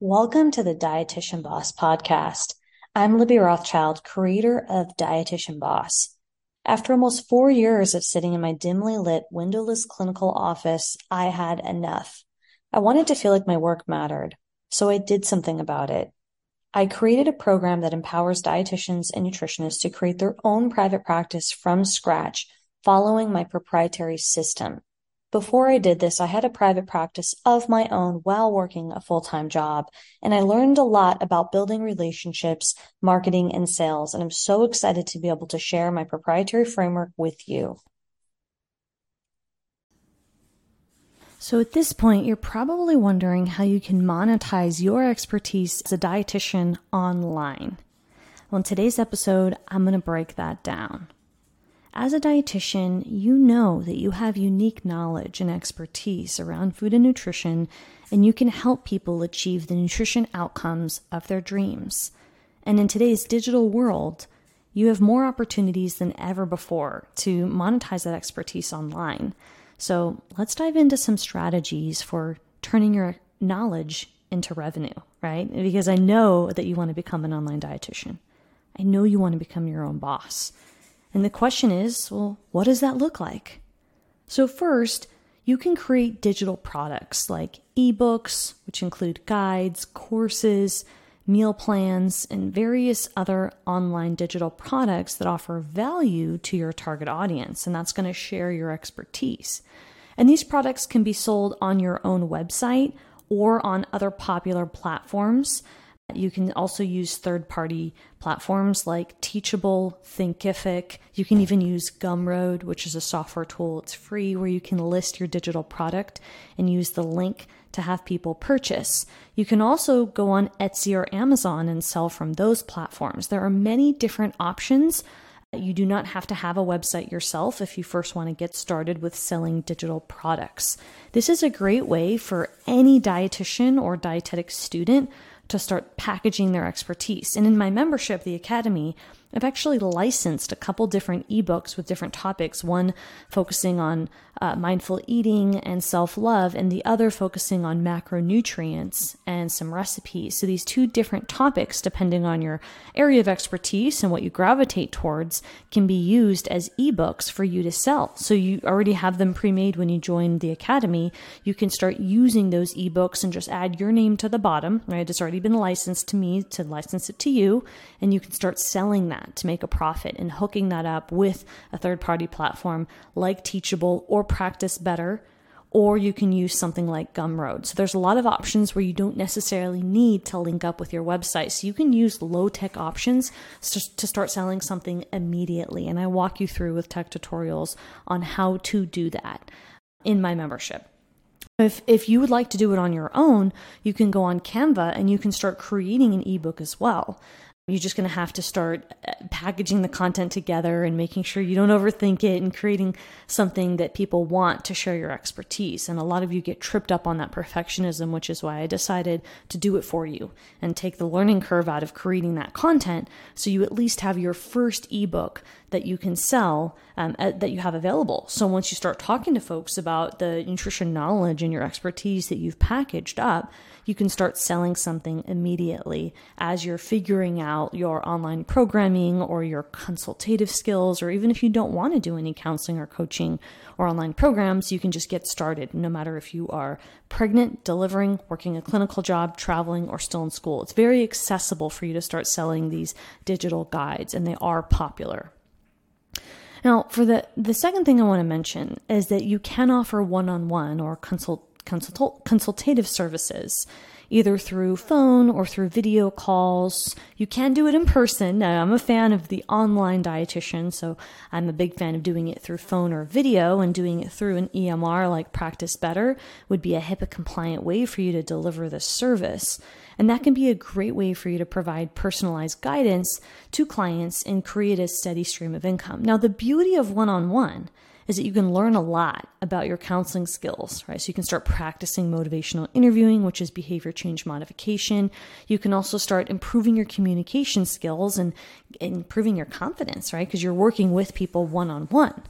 Welcome to the Dietitian Boss podcast. I'm Libby Rothschild, creator of Dietitian Boss. After almost four years of sitting in my dimly lit, windowless clinical office, I had enough. I wanted to feel like my work mattered, so I did something about it. I created a program that empowers dietitians and nutritionists to create their own private practice from scratch, following my proprietary system. Before I did this, I had a private practice of my own while working a full time job, and I learned a lot about building relationships, marketing, and sales. And I'm so excited to be able to share my proprietary framework with you. So, at this point, you're probably wondering how you can monetize your expertise as a dietitian online. Well, in today's episode, I'm going to break that down. As a dietitian, you know that you have unique knowledge and expertise around food and nutrition, and you can help people achieve the nutrition outcomes of their dreams. And in today's digital world, you have more opportunities than ever before to monetize that expertise online. So let's dive into some strategies for turning your knowledge into revenue, right? Because I know that you want to become an online dietitian. I know you want to become your own boss. And the question is, well, what does that look like? So, first, you can create digital products like ebooks, which include guides, courses, meal plans, and various other online digital products that offer value to your target audience. And that's going to share your expertise. And these products can be sold on your own website or on other popular platforms you can also use third party platforms like Teachable, Thinkific. You can even use Gumroad, which is a software tool. It's free where you can list your digital product and use the link to have people purchase. You can also go on Etsy or Amazon and sell from those platforms. There are many different options. You do not have to have a website yourself if you first want to get started with selling digital products. This is a great way for any dietitian or dietetic student to start packaging their expertise. And in my membership, the Academy, I've actually licensed a couple different ebooks with different topics, one focusing on uh, mindful eating and self love, and the other focusing on macronutrients and some recipes. So, these two different topics, depending on your area of expertise and what you gravitate towards, can be used as ebooks for you to sell. So, you already have them pre made when you join the Academy. You can start using those ebooks and just add your name to the bottom, right? It's already been licensed to me to license it to you, and you can start selling that that to make a profit and hooking that up with a third party platform like Teachable or Practice Better, or you can use something like Gumroad. So there's a lot of options where you don't necessarily need to link up with your website. So you can use low tech options to start selling something immediately. And I walk you through with tech tutorials on how to do that in my membership. If, if you would like to do it on your own, you can go on Canva and you can start creating an ebook as well. You're just going to have to start uh, packaging the content together and making sure you don't overthink it and creating something that people want to share your expertise. And a lot of you get tripped up on that perfectionism, which is why I decided to do it for you and take the learning curve out of creating that content so you at least have your first ebook that you can sell um, uh, that you have available. So once you start talking to folks about the nutrition knowledge and your expertise that you've packaged up, you can start selling something immediately as you're figuring out your online programming or your consultative skills, or even if you don't want to do any counseling or coaching or online programs, you can just get started no matter if you are pregnant, delivering, working a clinical job, traveling, or still in school. It's very accessible for you to start selling these digital guides, and they are popular. Now, for the, the second thing I want to mention is that you can offer one on one or consult consult- consultative services, either through phone or through video calls. You can do it in person. Now, I'm a fan of the online dietitian, so I'm a big fan of doing it through phone or video, and doing it through an EMR like Practice Better would be a HIPAA compliant way for you to deliver this service. And that can be a great way for you to provide personalized guidance to clients and create a steady stream of income. Now, the beauty of one on one is that you can learn a lot about your counseling skills, right? So you can start practicing motivational interviewing, which is behavior change modification. You can also start improving your communication skills and, improving your confidence, right? Because you're working with people one on one.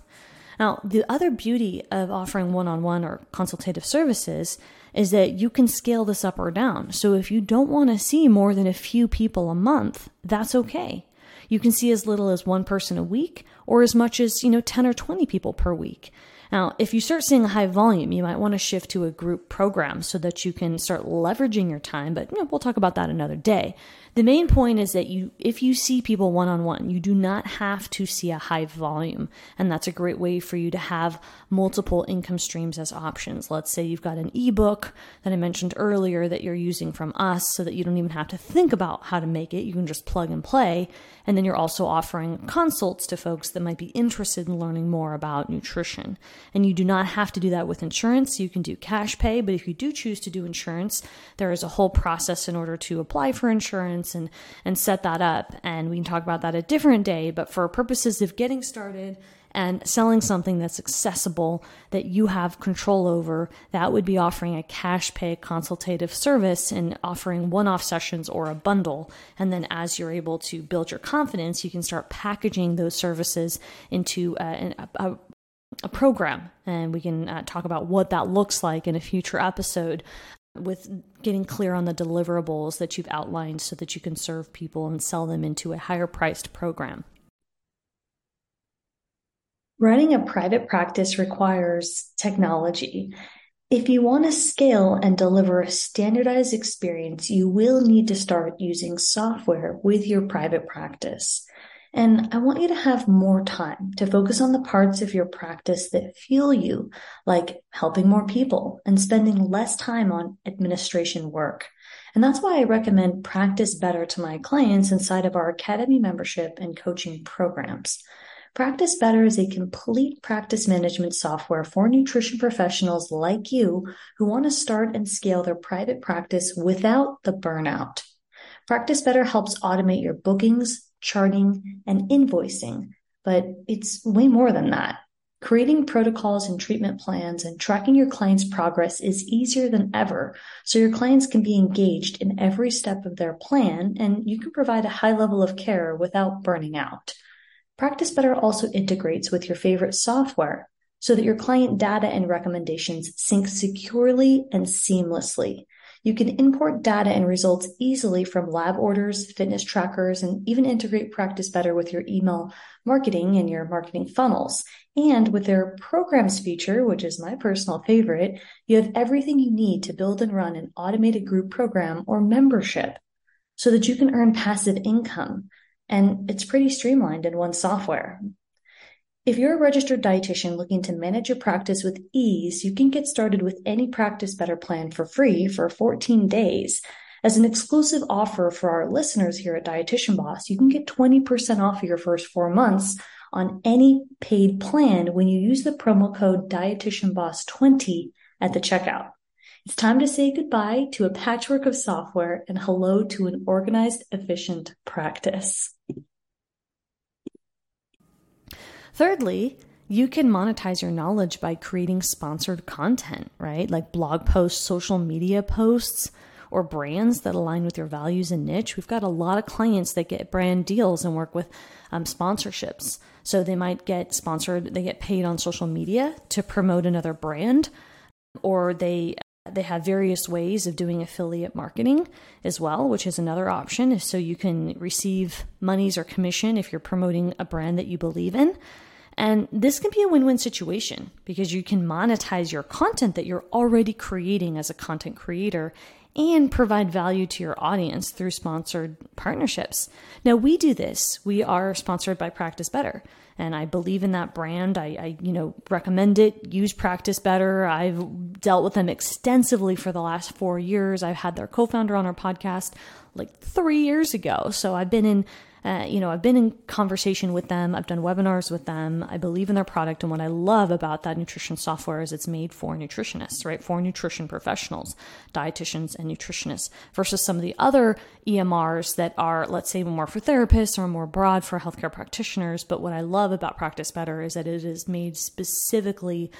Now, the other beauty of offering one on one or consultative services is that you can scale this up or down. So if you don't want to see more than a few people a month, that's okay. You can see as little as one person a week or as much as, you know, 10 or 20 people per week. Now, if you start seeing a high volume, you might want to shift to a group program so that you can start leveraging your time, but you know, we'll talk about that another day. The main point is that you if you see people one on one, you do not have to see a high volume, and that's a great way for you to have multiple income streams as options. Let's say you've got an ebook that I mentioned earlier that you're using from us so that you don't even have to think about how to make it. You can just plug and play, and then you're also offering consults to folks that might be interested in learning more about nutrition. And you do not have to do that with insurance. You can do cash pay, but if you do choose to do insurance, there is a whole process in order to apply for insurance and and set that up and we can talk about that a different day but for purposes of getting started and selling something that's accessible that you have control over that would be offering a cash pay consultative service and offering one-off sessions or a bundle and then as you're able to build your confidence you can start packaging those services into uh, a, a, a program and we can uh, talk about what that looks like in a future episode with getting clear on the deliverables that you've outlined so that you can serve people and sell them into a higher priced program. Running a private practice requires technology. If you want to scale and deliver a standardized experience, you will need to start using software with your private practice. And I want you to have more time to focus on the parts of your practice that fuel you, like helping more people and spending less time on administration work. And that's why I recommend Practice Better to my clients inside of our Academy membership and coaching programs. Practice Better is a complete practice management software for nutrition professionals like you who want to start and scale their private practice without the burnout. Practice Better helps automate your bookings, charting, and invoicing, but it's way more than that. Creating protocols and treatment plans and tracking your clients' progress is easier than ever, so your clients can be engaged in every step of their plan and you can provide a high level of care without burning out. Practice Better also integrates with your favorite software so that your client data and recommendations sync securely and seamlessly. You can import data and results easily from lab orders, fitness trackers, and even integrate Practice Better with your email marketing and your marketing funnels. And with their programs feature, which is my personal favorite, you have everything you need to build and run an automated group program or membership so that you can earn passive income. And it's pretty streamlined in one software. If you're a registered dietitian looking to manage your practice with ease, you can get started with any Practice Better plan for free for 14 days. As an exclusive offer for our listeners here at Dietitian Boss, you can get 20% off your first four months on any paid plan when you use the promo code DietitianBoss20 at the checkout. It's time to say goodbye to a patchwork of software and hello to an organized, efficient practice. Thirdly, you can monetize your knowledge by creating sponsored content, right? Like blog posts, social media posts, or brands that align with your values and niche. We've got a lot of clients that get brand deals and work with um, sponsorships. So they might get sponsored, they get paid on social media to promote another brand, or they they have various ways of doing affiliate marketing as well, which is another option. So you can receive monies or commission if you're promoting a brand that you believe in. And this can be a win win situation because you can monetize your content that you're already creating as a content creator and provide value to your audience through sponsored partnerships. Now, we do this. We are sponsored by Practice Better and I believe in that brand. I, I, you know, recommend it. Use Practice Better. I've dealt with them extensively for the last four years. I've had their co-founder on our podcast like three years ago. So I've been in uh, you know, I've been in conversation with them. I've done webinars with them. I believe in their product. And what I love about that nutrition software is it's made for nutritionists, right? For nutrition professionals, dietitians and nutritionists versus some of the other EMRs that are, let's say, more for therapists or more broad for healthcare practitioners. But what I love about Practice Better is that it is made specifically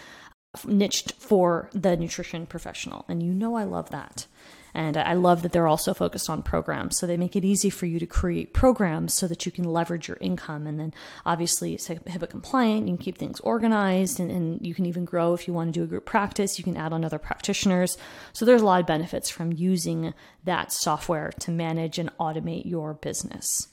niched for the nutrition professional. And you know, I love that. And I love that they're also focused on programs. So they make it easy for you to create programs so that you can leverage your income. And then obviously it's HIPAA compliant. You can keep things organized and, and you can even grow if you want to do a group practice. You can add on other practitioners. So there's a lot of benefits from using that software to manage and automate your business.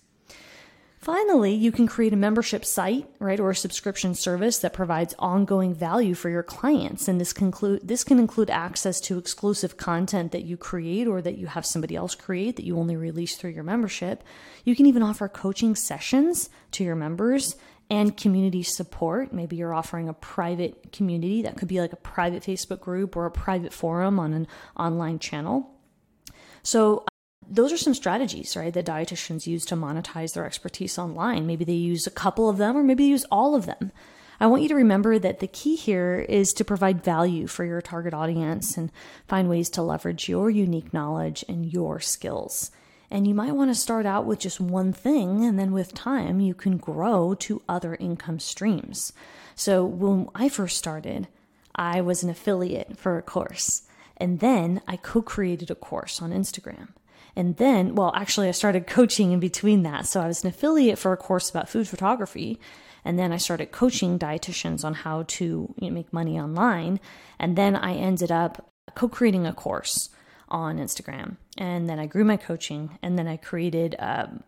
Finally, you can create a membership site, right, or a subscription service that provides ongoing value for your clients. And this this can include access to exclusive content that you create or that you have somebody else create that you only release through your membership. You can even offer coaching sessions to your members and community support. Maybe you're offering a private community that could be like a private Facebook group or a private forum on an online channel. So those are some strategies, right, that dietitians use to monetize their expertise online. Maybe they use a couple of them, or maybe they use all of them. I want you to remember that the key here is to provide value for your target audience and find ways to leverage your unique knowledge and your skills. And you might want to start out with just one thing, and then with time, you can grow to other income streams. So when I first started, I was an affiliate for a course, and then I co created a course on Instagram. And then, well, actually, I started coaching in between that. So I was an affiliate for a course about food photography. And then I started coaching dietitians on how to you know, make money online. And then I ended up co creating a course on Instagram. And then I grew my coaching. And then I created, um,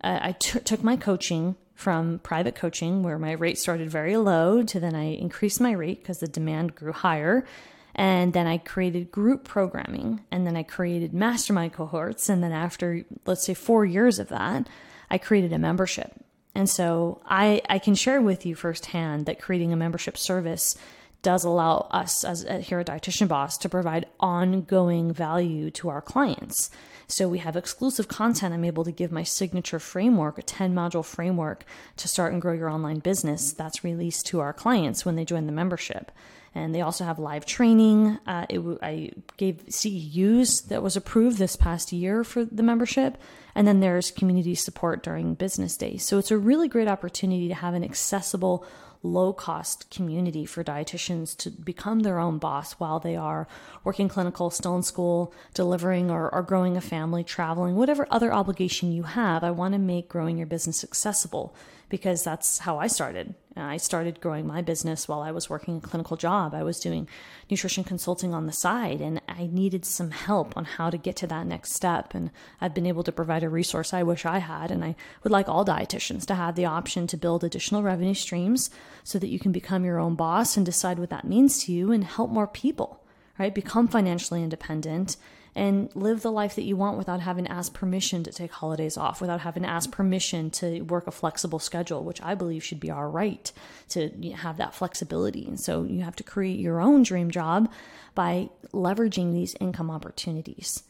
I t- took my coaching from private coaching, where my rate started very low, to then I increased my rate because the demand grew higher. And then I created group programming and then I created mastermind cohorts. And then after, let's say, four years of that, I created a membership. And so I, I can share with you firsthand that creating a membership service does allow us as here at Dietitian Boss to provide ongoing value to our clients. So we have exclusive content. I'm able to give my signature framework, a 10 module framework to start and grow your online business that's released to our clients when they join the membership and they also have live training. Uh, it, I gave CEUs that was approved this past year for the membership, and then there's community support during business days. So it's a really great opportunity to have an accessible, low cost community for dietitians to become their own boss while they are working clinical, still in school, delivering or, or growing a family, traveling, whatever other obligation you have. I want to make growing your business accessible because that's how I started. I started growing my business while I was working a clinical job. I was doing nutrition consulting on the side and I needed some help on how to get to that next step. And I've been able to provide a resource I wish I had. And I would like all dietitians to have the option to build additional revenue streams so that you can become your own boss and decide what that means to you and help more people, right? Become financially independent and live the life that you want without having to ask permission to take holidays off, without having to ask permission to work a flexible schedule, which I believe should be our right to have that flexibility. And so you have to create your own dream job by leveraging these income opportunities.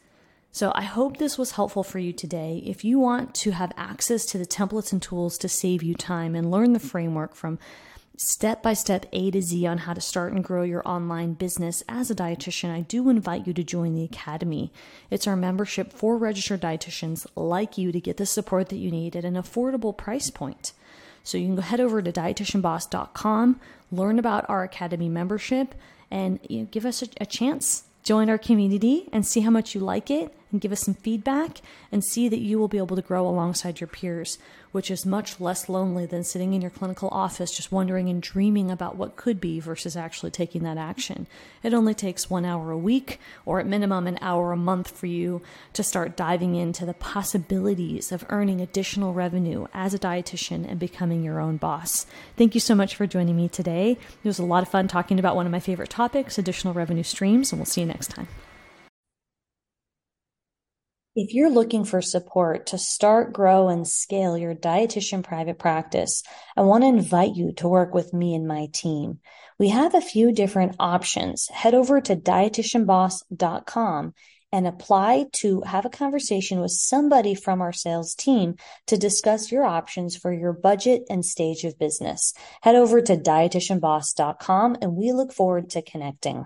So I hope this was helpful for you today. If you want to have access to the templates and tools to save you time and learn the framework from step by step A to Z on how to start and grow your online business as a dietitian, I do invite you to join the Academy. It's our membership for registered dietitians like you to get the support that you need at an affordable price point. So you can go head over to dietitianboss.com, learn about our Academy membership, and you know, give us a, a chance. Join our community and see how much you like it and give us some feedback and see that you will be able to grow alongside your peers which is much less lonely than sitting in your clinical office just wondering and dreaming about what could be versus actually taking that action. It only takes one hour a week, or at minimum an hour a month for you to start diving into the possibilities of earning additional revenue as a dietitian and becoming your own boss. Thank you so much for joining me today. It was a lot of fun talking about one of my favorite topics, additional revenue streams, and we'll see you next time. If you're looking for support to start, grow, and scale your dietitian private practice, I want to invite you to work with me and my team. We have a few different options. Head over to dietitianboss.com and apply to have a conversation with somebody from our sales team to discuss your options for your budget and stage of business. Head over to dietitianboss.com and we look forward to connecting.